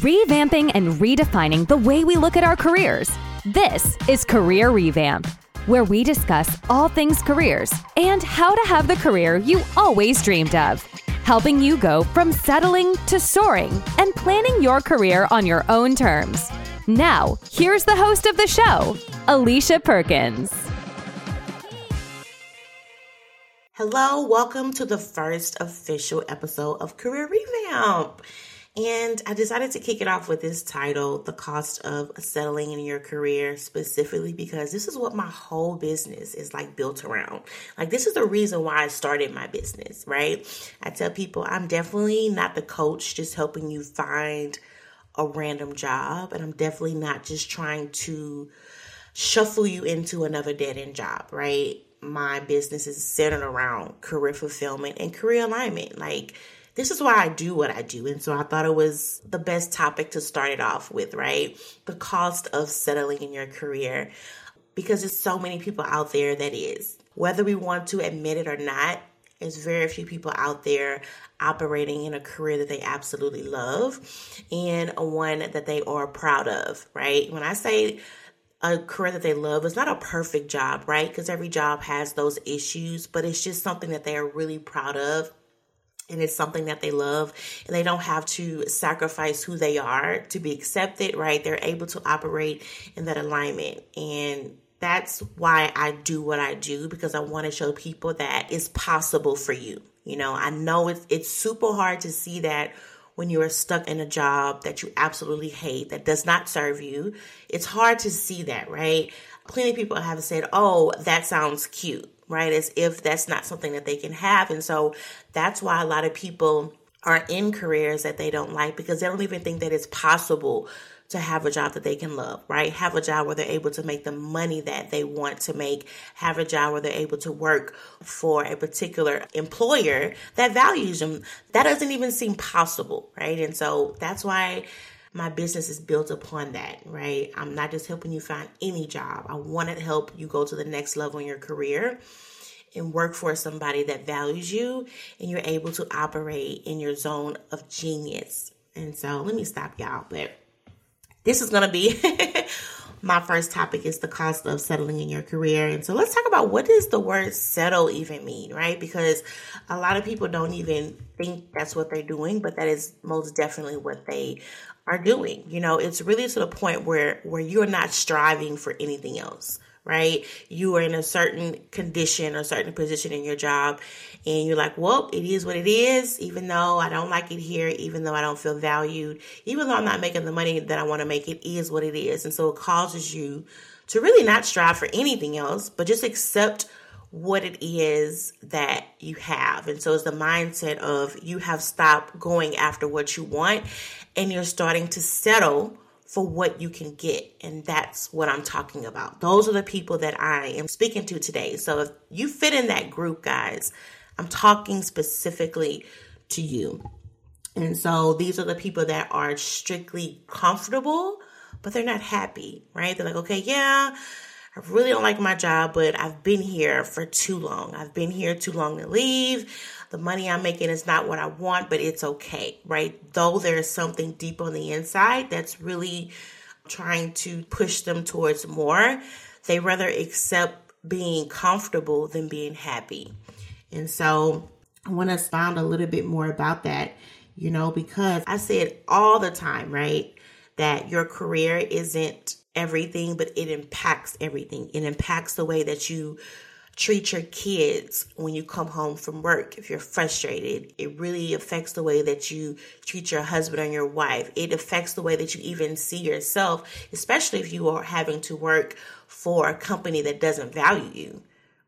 revamping and redefining the way we look at our careers. This is Career Revamp, where we discuss all things careers and how to have the career you always dreamed of, helping you go from settling to soaring and planning your career on your own terms. Now, here's the host of the show, Alicia Perkins. Hello, welcome to the first official episode of Career Revamp. And I decided to kick it off with this title, The Cost of Settling in Your Career, specifically because this is what my whole business is like built around. Like, this is the reason why I started my business, right? I tell people I'm definitely not the coach just helping you find a random job, and I'm definitely not just trying to shuffle you into another dead end job, right? My business is centered around career fulfillment and career alignment. Like, this is why I do what I do. And so I thought it was the best topic to start it off with, right? The cost of settling in your career. Because there's so many people out there that is. Whether we want to admit it or not, there's very few people out there operating in a career that they absolutely love and one that they are proud of, right? When I say a career that they love, it's not a perfect job, right? Because every job has those issues, but it's just something that they are really proud of and it's something that they love and they don't have to sacrifice who they are to be accepted right they're able to operate in that alignment and that's why I do what I do because I want to show people that it's possible for you. You know, I know it's it's super hard to see that when you are stuck in a job that you absolutely hate that does not serve you. It's hard to see that, right? Plenty of people have said, "Oh, that sounds cute." Right? As if that's not something that they can have. And so that's why a lot of people are in careers that they don't like because they don't even think that it's possible to have a job that they can love, right? Have a job where they're able to make the money that they want to make, have a job where they're able to work for a particular employer that values them. That doesn't even seem possible, right? And so that's why my business is built upon that, right? I'm not just helping you find any job. I want to help you go to the next level in your career and work for somebody that values you and you're able to operate in your zone of genius. And so let me stop y'all, but this is going to be my first topic is the cost of settling in your career. And so let's talk about what does the word settle even mean, right? Because a lot of people don't even think that's what they're doing, but that is most definitely what they are doing. You know, it's really to the point where where you're not striving for anything else, right? You are in a certain condition or certain position in your job and you're like, "Well, it is what it is, even though I don't like it here, even though I don't feel valued, even though I'm not making the money that I want to make, it is what it is." And so it causes you to really not strive for anything else, but just accept what it is that you have. And so it's the mindset of you have stopped going after what you want and you're starting to settle for what you can get. And that's what I'm talking about. Those are the people that I am speaking to today. So if you fit in that group, guys, I'm talking specifically to you. And so these are the people that are strictly comfortable, but they're not happy, right? They're like, okay, yeah, I really don't like my job, but I've been here for too long. I've been here too long to leave. The money I'm making is not what I want, but it's okay, right? Though there's something deep on the inside that's really trying to push them towards more, they rather accept being comfortable than being happy. And so I want to expound a little bit more about that, you know, because I say it all the time, right? That your career isn't everything, but it impacts everything. It impacts the way that you treat your kids when you come home from work. If you're frustrated, it really affects the way that you treat your husband or your wife. It affects the way that you even see yourself, especially if you are having to work for a company that doesn't value you.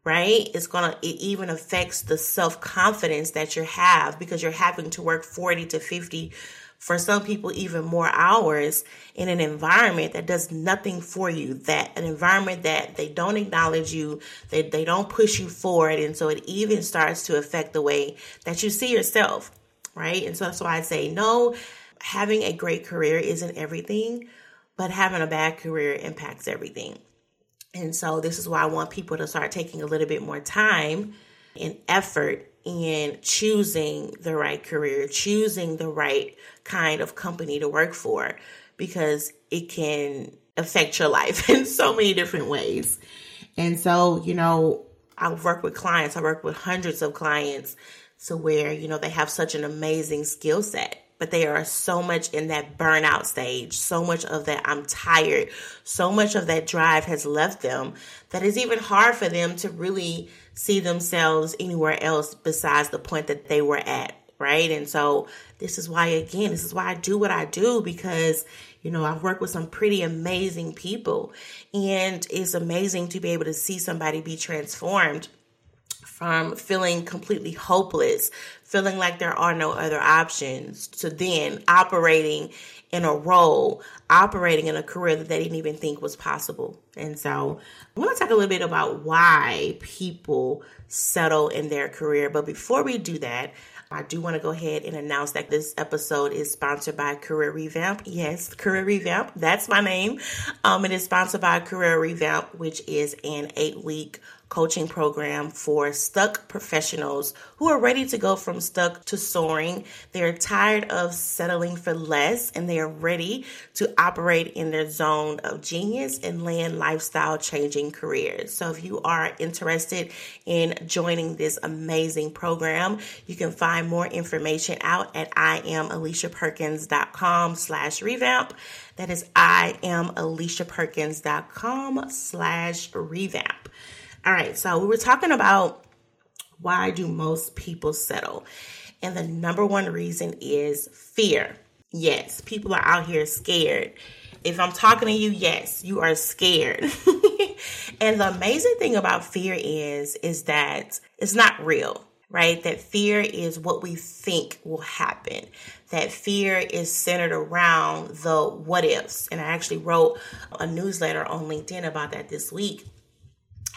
Right? It's gonna, it even affects the self confidence that you have because you're having to work 40 to 50 for some people even more hours in an environment that does nothing for you that an environment that they don't acknowledge you they, they don't push you forward. And so it even starts to affect the way that you see yourself right? And so that's why i say no having a great career isn't everything but having a bad career impacts everything. And so this is why i want people to start taking a little bit more time and effort in choosing the right career, choosing the right kind of company to work for, because it can affect your life in so many different ways. And so, you know, I work with clients, I work with hundreds of clients to where, you know, they have such an amazing skill set but they are so much in that burnout stage. So much of that I'm tired. So much of that drive has left them that it's even hard for them to really see themselves anywhere else besides the point that they were at. Right. And so this is why, again, this is why I do what I do because, you know, I've worked with some pretty amazing people and it's amazing to be able to see somebody be transformed from feeling completely hopeless, feeling like there are no other options, to then operating in a role, operating in a career that they didn't even think was possible. And so I want to talk a little bit about why people settle in their career. But before we do that, I do want to go ahead and announce that this episode is sponsored by Career Revamp. Yes, Career Revamp, that's my name. Um, it is sponsored by Career Revamp, which is an eight week coaching program for stuck professionals who are ready to go from stuck to soaring. They're tired of settling for less and they are ready to operate in their zone of genius and land lifestyle changing careers. So if you are interested in joining this amazing program, you can find more information out at iamaliciaperkins.com slash revamp. That is iamaliciaperkins.com slash revamp. All right, so we were talking about why do most people settle? And the number one reason is fear. Yes, people are out here scared. If I'm talking to you, yes, you are scared. and the amazing thing about fear is is that it's not real, right? That fear is what we think will happen. That fear is centered around the what ifs. And I actually wrote a newsletter on LinkedIn about that this week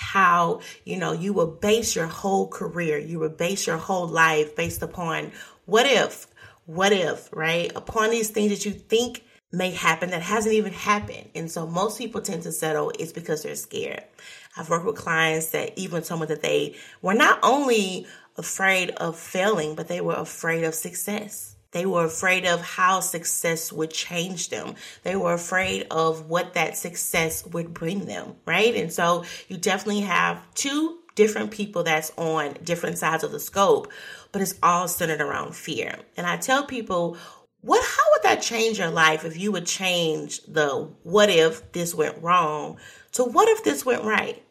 how you know you will base your whole career you will base your whole life based upon what if what if right? Upon these things that you think may happen that hasn't even happened. And so most people tend to settle is because they're scared. I've worked with clients that even told me that they were not only afraid of failing but they were afraid of success they were afraid of how success would change them. They were afraid of what that success would bring them, right? And so you definitely have two different people that's on different sides of the scope, but it's all centered around fear. And I tell people, what how would that change your life if you would change the what if this went wrong to what if this went right?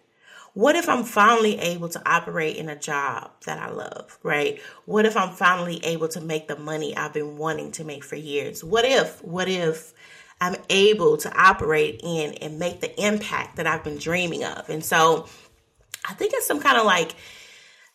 What if I'm finally able to operate in a job that I love, right? What if I'm finally able to make the money I've been wanting to make for years? What if, what if I'm able to operate in and make the impact that I've been dreaming of? And so I think it's some kind of like,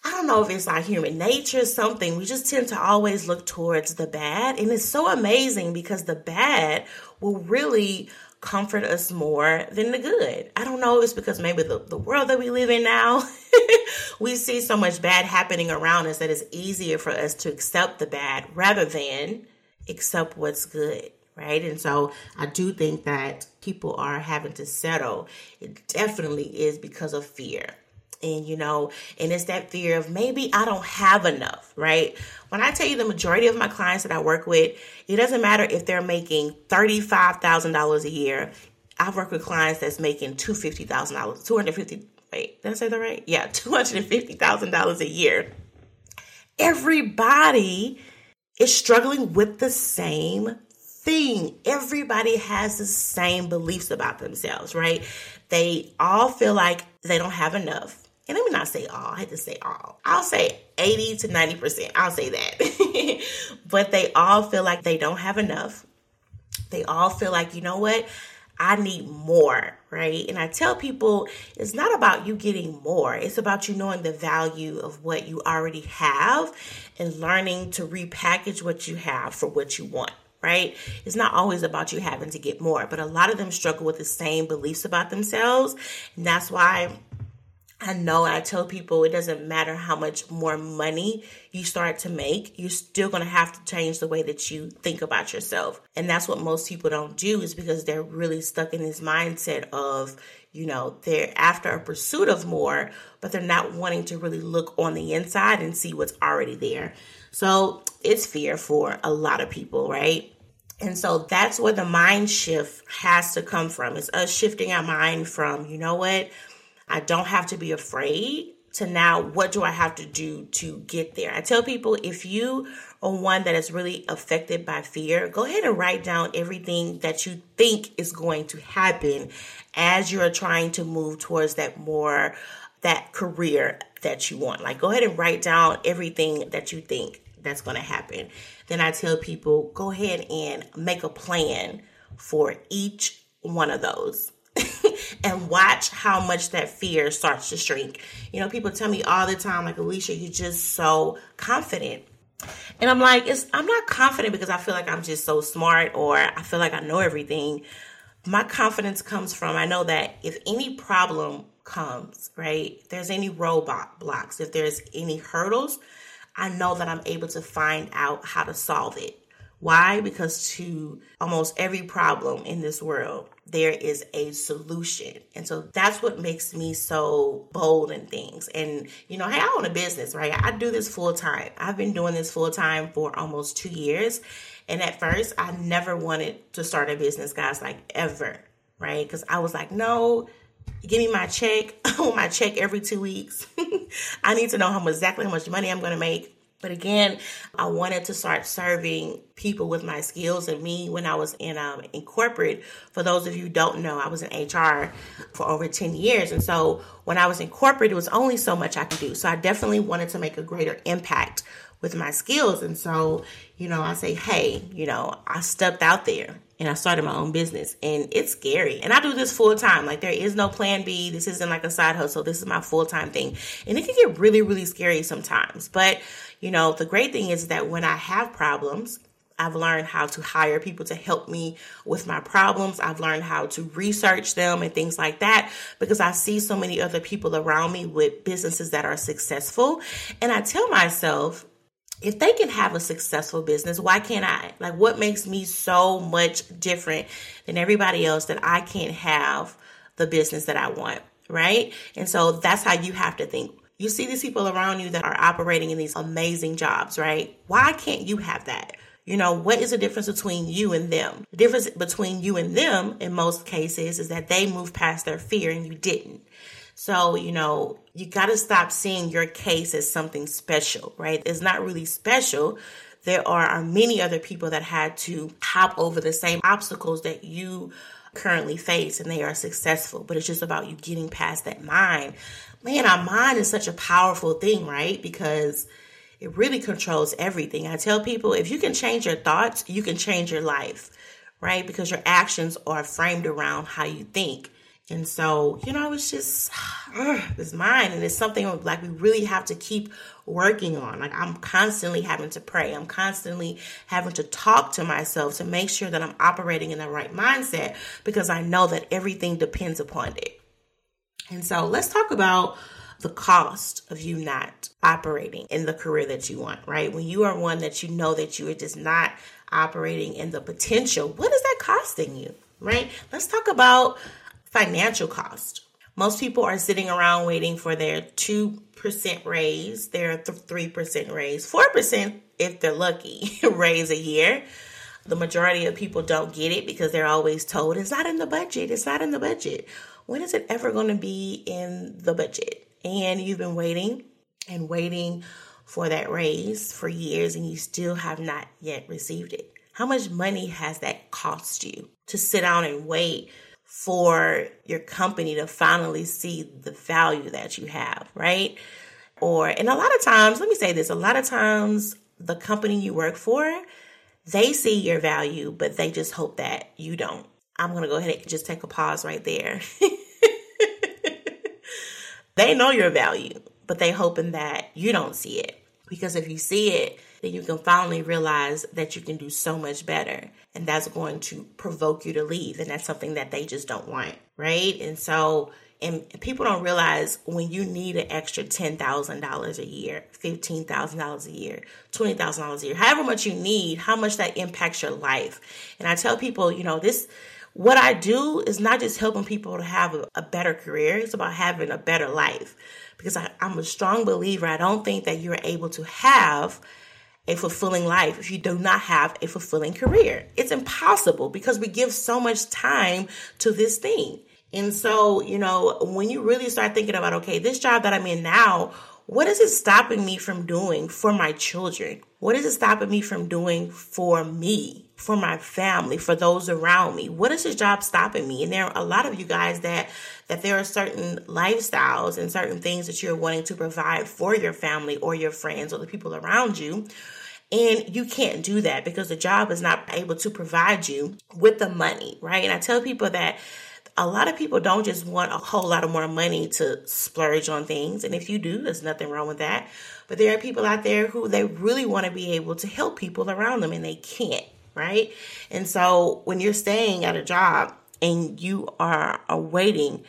I don't know if it's like human nature, or something. We just tend to always look towards the bad. And it's so amazing because the bad will really comfort us more than the good. I don't know, it's because maybe the, the world that we live in now, we see so much bad happening around us that it's easier for us to accept the bad rather than accept what's good. Right. And so I do think that people are having to settle. It definitely is because of fear and you know and it's that fear of maybe i don't have enough right? When i tell you the majority of my clients that i work with it doesn't matter if they're making $35000 a year. I've worked with clients that's making $250000 250 wait did i say that right? Yeah $250000 a year. Everybody is struggling with the same thing. Everybody has the same beliefs about themselves, right? They all feel like they don't have enough and let me not say all, I had to say all. I'll say 80 to 90%. I'll say that. but they all feel like they don't have enough. They all feel like, you know what? I need more, right? And I tell people it's not about you getting more. It's about you knowing the value of what you already have and learning to repackage what you have for what you want right? It's not always about you having to get more, but a lot of them struggle with the same beliefs about themselves. And that's why I know I tell people it doesn't matter how much more money you start to make, you're still going to have to change the way that you think about yourself. And that's what most people don't do is because they're really stuck in this mindset of, you know, they're after a pursuit of more, but they're not wanting to really look on the inside and see what's already there. So it's fear for a lot of people, right? And so that's where the mind shift has to come from. It's us shifting our mind from, you know what? I don't have to be afraid to now what do I have to do to get there? I tell people if you are one that is really affected by fear, go ahead and write down everything that you think is going to happen as you're trying to move towards that more that career that you want. Like go ahead and write down everything that you think that's going to happen. Then I tell people go ahead and make a plan for each one of those. and watch how much that fear starts to shrink. You know, people tell me all the time, like, Alicia, you're just so confident. And I'm like, it's I'm not confident because I feel like I'm just so smart or I feel like I know everything. My confidence comes from I know that if any problem comes, right? If there's any robot blocks, if there's any hurdles, I know that I'm able to find out how to solve it. Why? Because to almost every problem in this world, there is a solution. And so that's what makes me so bold in things. And, you know, hey, I own a business, right? I do this full time. I've been doing this full time for almost two years. And at first, I never wanted to start a business, guys, like ever, right? Because I was like, no, give me my check. I want my check every two weeks. I need to know how exactly how much money I'm going to make. But again, I wanted to start serving people with my skills and me when I was in um, in corporate. For those of you don't know, I was in HR for over 10 years. And so when I was in corporate, it was only so much I could do. So I definitely wanted to make a greater impact with my skills. And so, you know, I say, hey, you know, I stepped out there and I started my own business and it's scary. And I do this full time. Like there is no plan B. This isn't like a side hustle. This is my full time thing. And it can get really, really scary sometimes. But, you know, the great thing is that when I have problems, I've learned how to hire people to help me with my problems. I've learned how to research them and things like that because I see so many other people around me with businesses that are successful. And I tell myself, if they can have a successful business, why can't I? Like, what makes me so much different than everybody else that I can't have the business that I want? Right. And so that's how you have to think. You see these people around you that are operating in these amazing jobs, right? Why can't you have that? You know, what is the difference between you and them? The difference between you and them in most cases is that they moved past their fear and you didn't. So, you know, you got to stop seeing your case as something special, right? It's not really special. There are, are many other people that had to hop over the same obstacles that you currently face and they are successful, but it's just about you getting past that mind. Man, our mind is such a powerful thing, right? Because it really controls everything. I tell people if you can change your thoughts, you can change your life, right? Because your actions are framed around how you think. And so, you know, it's just uh, it's mine, and it's something like we really have to keep working on. Like I'm constantly having to pray. I'm constantly having to talk to myself to make sure that I'm operating in the right mindset because I know that everything depends upon it. And so, let's talk about the cost of you not operating in the career that you want, right? When you are one that you know that you are just not operating in the potential, what is that costing you, right? Let's talk about financial cost. Most people are sitting around waiting for their 2% raise, their 3% raise, 4% if they're lucky, raise a year. The majority of people don't get it because they're always told it's not in the budget, it's not in the budget. When is it ever going to be in the budget? And you've been waiting and waiting for that raise for years and you still have not yet received it. How much money has that cost you to sit down and wait for your company to finally see the value that you have, right? Or, and a lot of times, let me say this a lot of times, the company you work for, they see your value, but they just hope that you don't. I'm going to go ahead and just take a pause right there. they know your value, but they hoping that you don't see it. Because if you see it, then you can finally realize that you can do so much better. And that's going to provoke you to leave. And that's something that they just don't want, right? And so, And people don't realize when you need an extra $10,000 a year, $15,000 a year, $20,000 a year, however much you need, how much that impacts your life. And I tell people, you know, this, what I do is not just helping people to have a, a better career, it's about having a better life. Because I, I'm a strong believer, I don't think that you're able to have a fulfilling life if you do not have a fulfilling career. It's impossible because we give so much time to this thing. And so, you know, when you really start thinking about, okay, this job that I'm in now, what is it stopping me from doing for my children? What is it stopping me from doing for me, for my family, for those around me? What is this job stopping me? And there are a lot of you guys that that there are certain lifestyles and certain things that you're wanting to provide for your family or your friends or the people around you. And you can't do that because the job is not able to provide you with the money, right? And I tell people that a lot of people don't just want a whole lot of more money to splurge on things. And if you do, there's nothing wrong with that. But there are people out there who they really want to be able to help people around them and they can't, right? And so when you're staying at a job and you are awaiting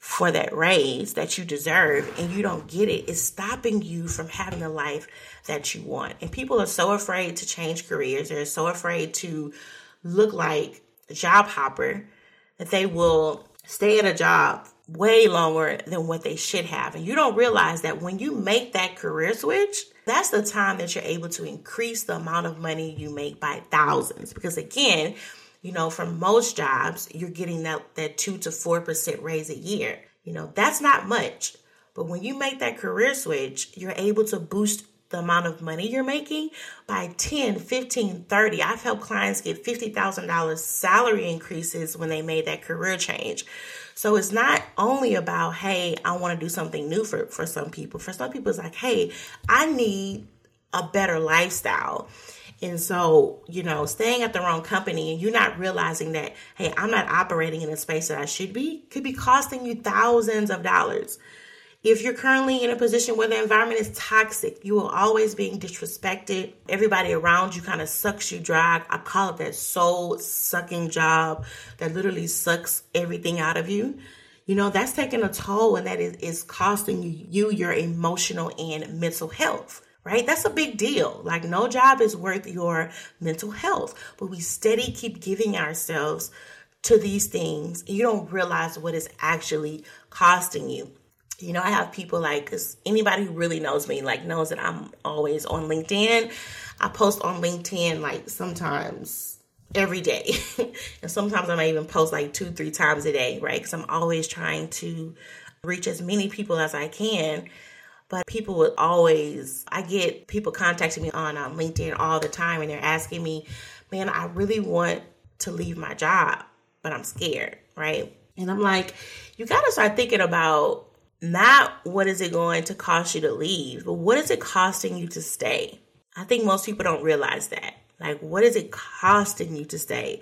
for that raise that you deserve and you don't get it's stopping you from having the life that you want. And people are so afraid to change careers. They're so afraid to look like a job hopper that they will stay at a job way longer than what they should have. And you don't realize that when you make that career switch, that's the time that you're able to increase the amount of money you make by thousands. Because again, you know, from most jobs, you're getting that, that two to four percent raise a year. You know, that's not much. But when you make that career switch, you're able to boost the amount of money you're making by 10, 15, 30. I've helped clients get $50,000 salary increases when they made that career change. So it's not only about, hey, I want to do something new for, for some people. For some people, it's like, hey, I need a better lifestyle. And so, you know, staying at the wrong company and you're not realizing that, hey, I'm not operating in a space that I should be could be costing you thousands of dollars. If you're currently in a position where the environment is toxic, you are always being disrespected. Everybody around you kind of sucks you dry. I call it that soul sucking job that literally sucks everything out of you. You know, that's taking a toll and that is, is costing you, you your emotional and mental health right? That's a big deal. Like, no job is worth your mental health, but we steady keep giving ourselves to these things. You don't realize what it's actually costing you you know, I have people like, because anybody who really knows me, like, knows that I'm always on LinkedIn. I post on LinkedIn like sometimes every day. and sometimes I might even post like two, three times a day, right? Because I'm always trying to reach as many people as I can. But people would always, I get people contacting me on um, LinkedIn all the time and they're asking me, man, I really want to leave my job, but I'm scared, right? And I'm like, you got to start thinking about not what is it going to cost you to leave, but what is it costing you to stay? I think most people don't realize that. Like, what is it costing you to stay?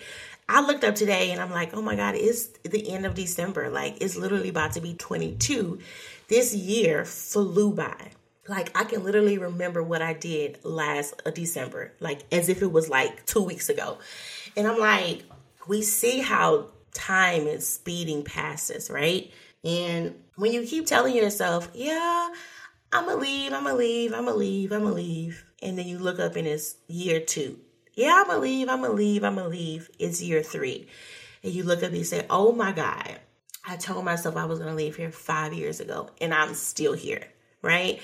I looked up today and I'm like, oh my God, it's the end of December. Like, it's literally about to be 22. This year flew by. Like, I can literally remember what I did last uh, December, like as if it was like two weeks ago. And I'm like, we see how time is speeding past us, right? And when you keep telling yourself, yeah, I'm gonna leave, I'm gonna leave, I'm gonna leave, I'm gonna leave, and then you look up and it's year two. Yeah, I'm gonna leave, I'm gonna leave, I'm gonna leave. It's year three. And you look up and you say, oh my God, I told myself I was gonna leave here five years ago and I'm still here, right?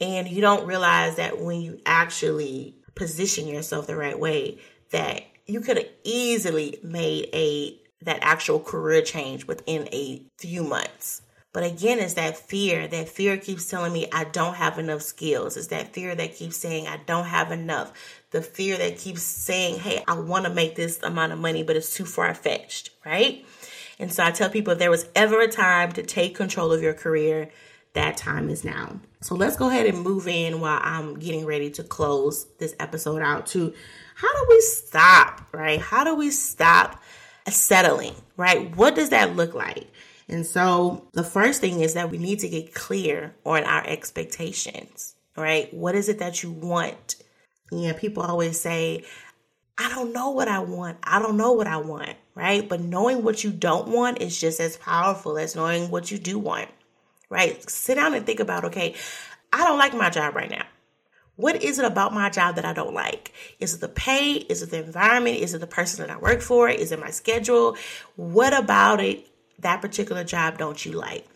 And you don't realize that when you actually position yourself the right way, that you could have easily made a that actual career change within a few months. But again, it's that fear. That fear keeps telling me I don't have enough skills. It's that fear that keeps saying I don't have enough. The fear that keeps saying, hey, I want to make this amount of money, but it's too far fetched, right? And so I tell people if there was ever a time to take control of your career, that time is now. So let's go ahead and move in while I'm getting ready to close this episode out to how do we stop, right? How do we stop settling, right? What does that look like? And so the first thing is that we need to get clear on our expectations, right? What is it that you want? Yeah, people always say, I don't know what I want. I don't know what I want, right? But knowing what you don't want is just as powerful as knowing what you do want, right? Sit down and think about, okay, I don't like my job right now. What is it about my job that I don't like? Is it the pay? Is it the environment? Is it the person that I work for? Is it my schedule? What about it, that particular job, don't you like?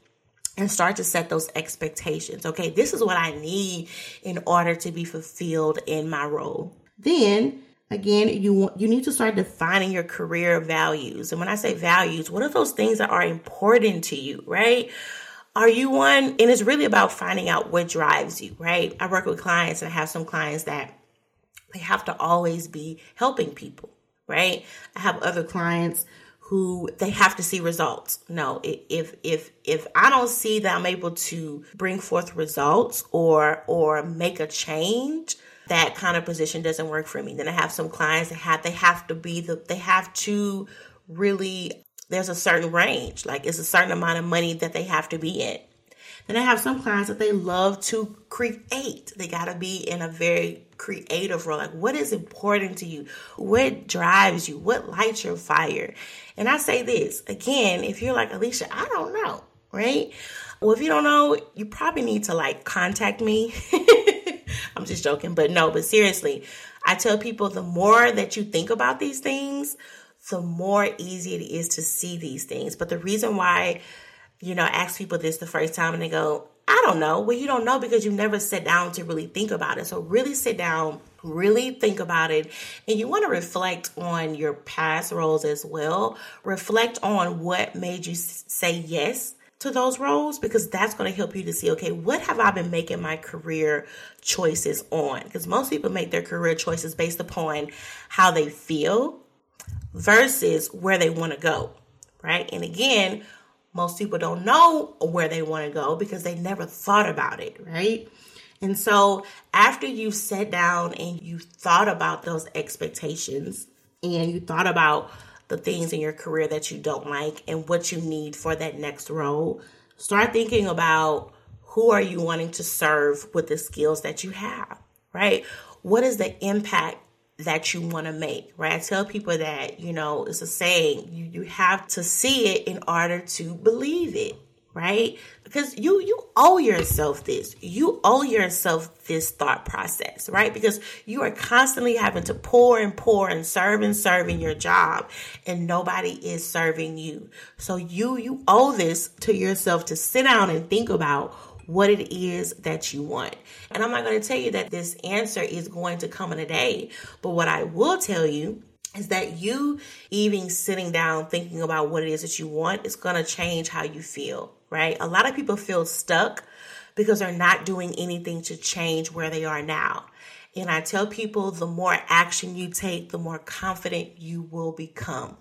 And start to set those expectations. Okay, this is what I need in order to be fulfilled in my role. Then again you you need to start defining your career values and when i say values what are those things that are important to you right are you one? And it's really about finding out what drives you, right? I work with clients and I have some clients that they have to always be helping people, right? I have other clients who they have to see results. No, if if if I don't see that I'm able to bring forth results or or make a change, that kind of position doesn't work for me. Then I have some clients that have they have to be the they have to really there's a certain range, like it's a certain amount of money that they have to be in. Then I have some clients that they love to create. They got to be in a very creative role. Like, what is important to you? What drives you? What lights your fire? And I say this again, if you're like, Alicia, I don't know, right? Well, if you don't know, you probably need to like contact me. I'm just joking, but no, but seriously, I tell people the more that you think about these things, the more easy it is to see these things. But the reason why, you know, I ask people this the first time and they go, I don't know. Well, you don't know because you never sit down to really think about it. So really sit down, really think about it. And you want to reflect on your past roles as well. Reflect on what made you say yes to those roles because that's going to help you to see okay what have i been making my career choices on because most people make their career choices based upon how they feel versus where they want to go, right? And again, most people don't know where they want to go because they never thought about it, right? And so after you sat down and you thought about those expectations and you thought about the things in your career that you don't like and what you need for that next role, start thinking about who are you wanting to serve with the skills that you have, right? What is the impact that you want to make, right? I tell people that, you know, it's a saying, you, you have to see it in order to believe it, right? Because you you owe yourself this. You owe yourself this thought process, right? Because you are constantly having to pour and pour and serve and serve in your job and nobody is serving you. So you you owe this to yourself to sit down and think about what it is that you want. And I'm not going to tell you that this answer is going to come in a day, but what I will tell you is that you even sitting down thinking about what it is that you want is going to change how you feel, right? A lot of people feel stuck because they're not doing anything to change where they are now. And I tell people the more action you take, the more confident you will become.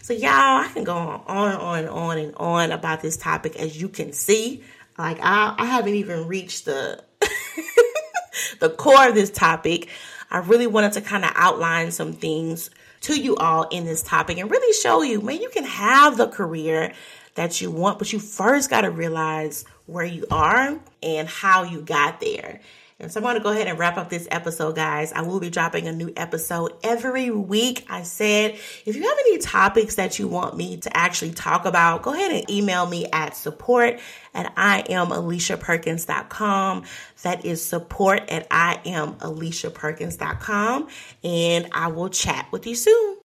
So, y'all, I can go on and on and on and on about this topic. As you can see, like I, I haven't even reached the the core of this topic. I really wanted to kind of outline some things to you all in this topic and really show you, man, you can have the career that you want, but you first got to realize where you are and how you got there. And so I'm going to go ahead and wrap up this episode, guys. I will be dropping a new episode every week. I said, if you have any topics that you want me to actually talk about, go ahead and email me at support at I am AliciaPerkins.com. That is support at I am AliciaPerkins.com. And I will chat with you soon.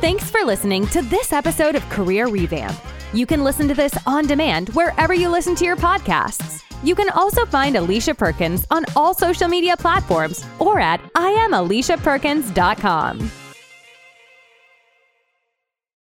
Thanks for listening to this episode of Career Revamp. You can listen to this on demand wherever you listen to your podcasts. You can also find Alicia Perkins on all social media platforms or at IamAliciaPerkins.com.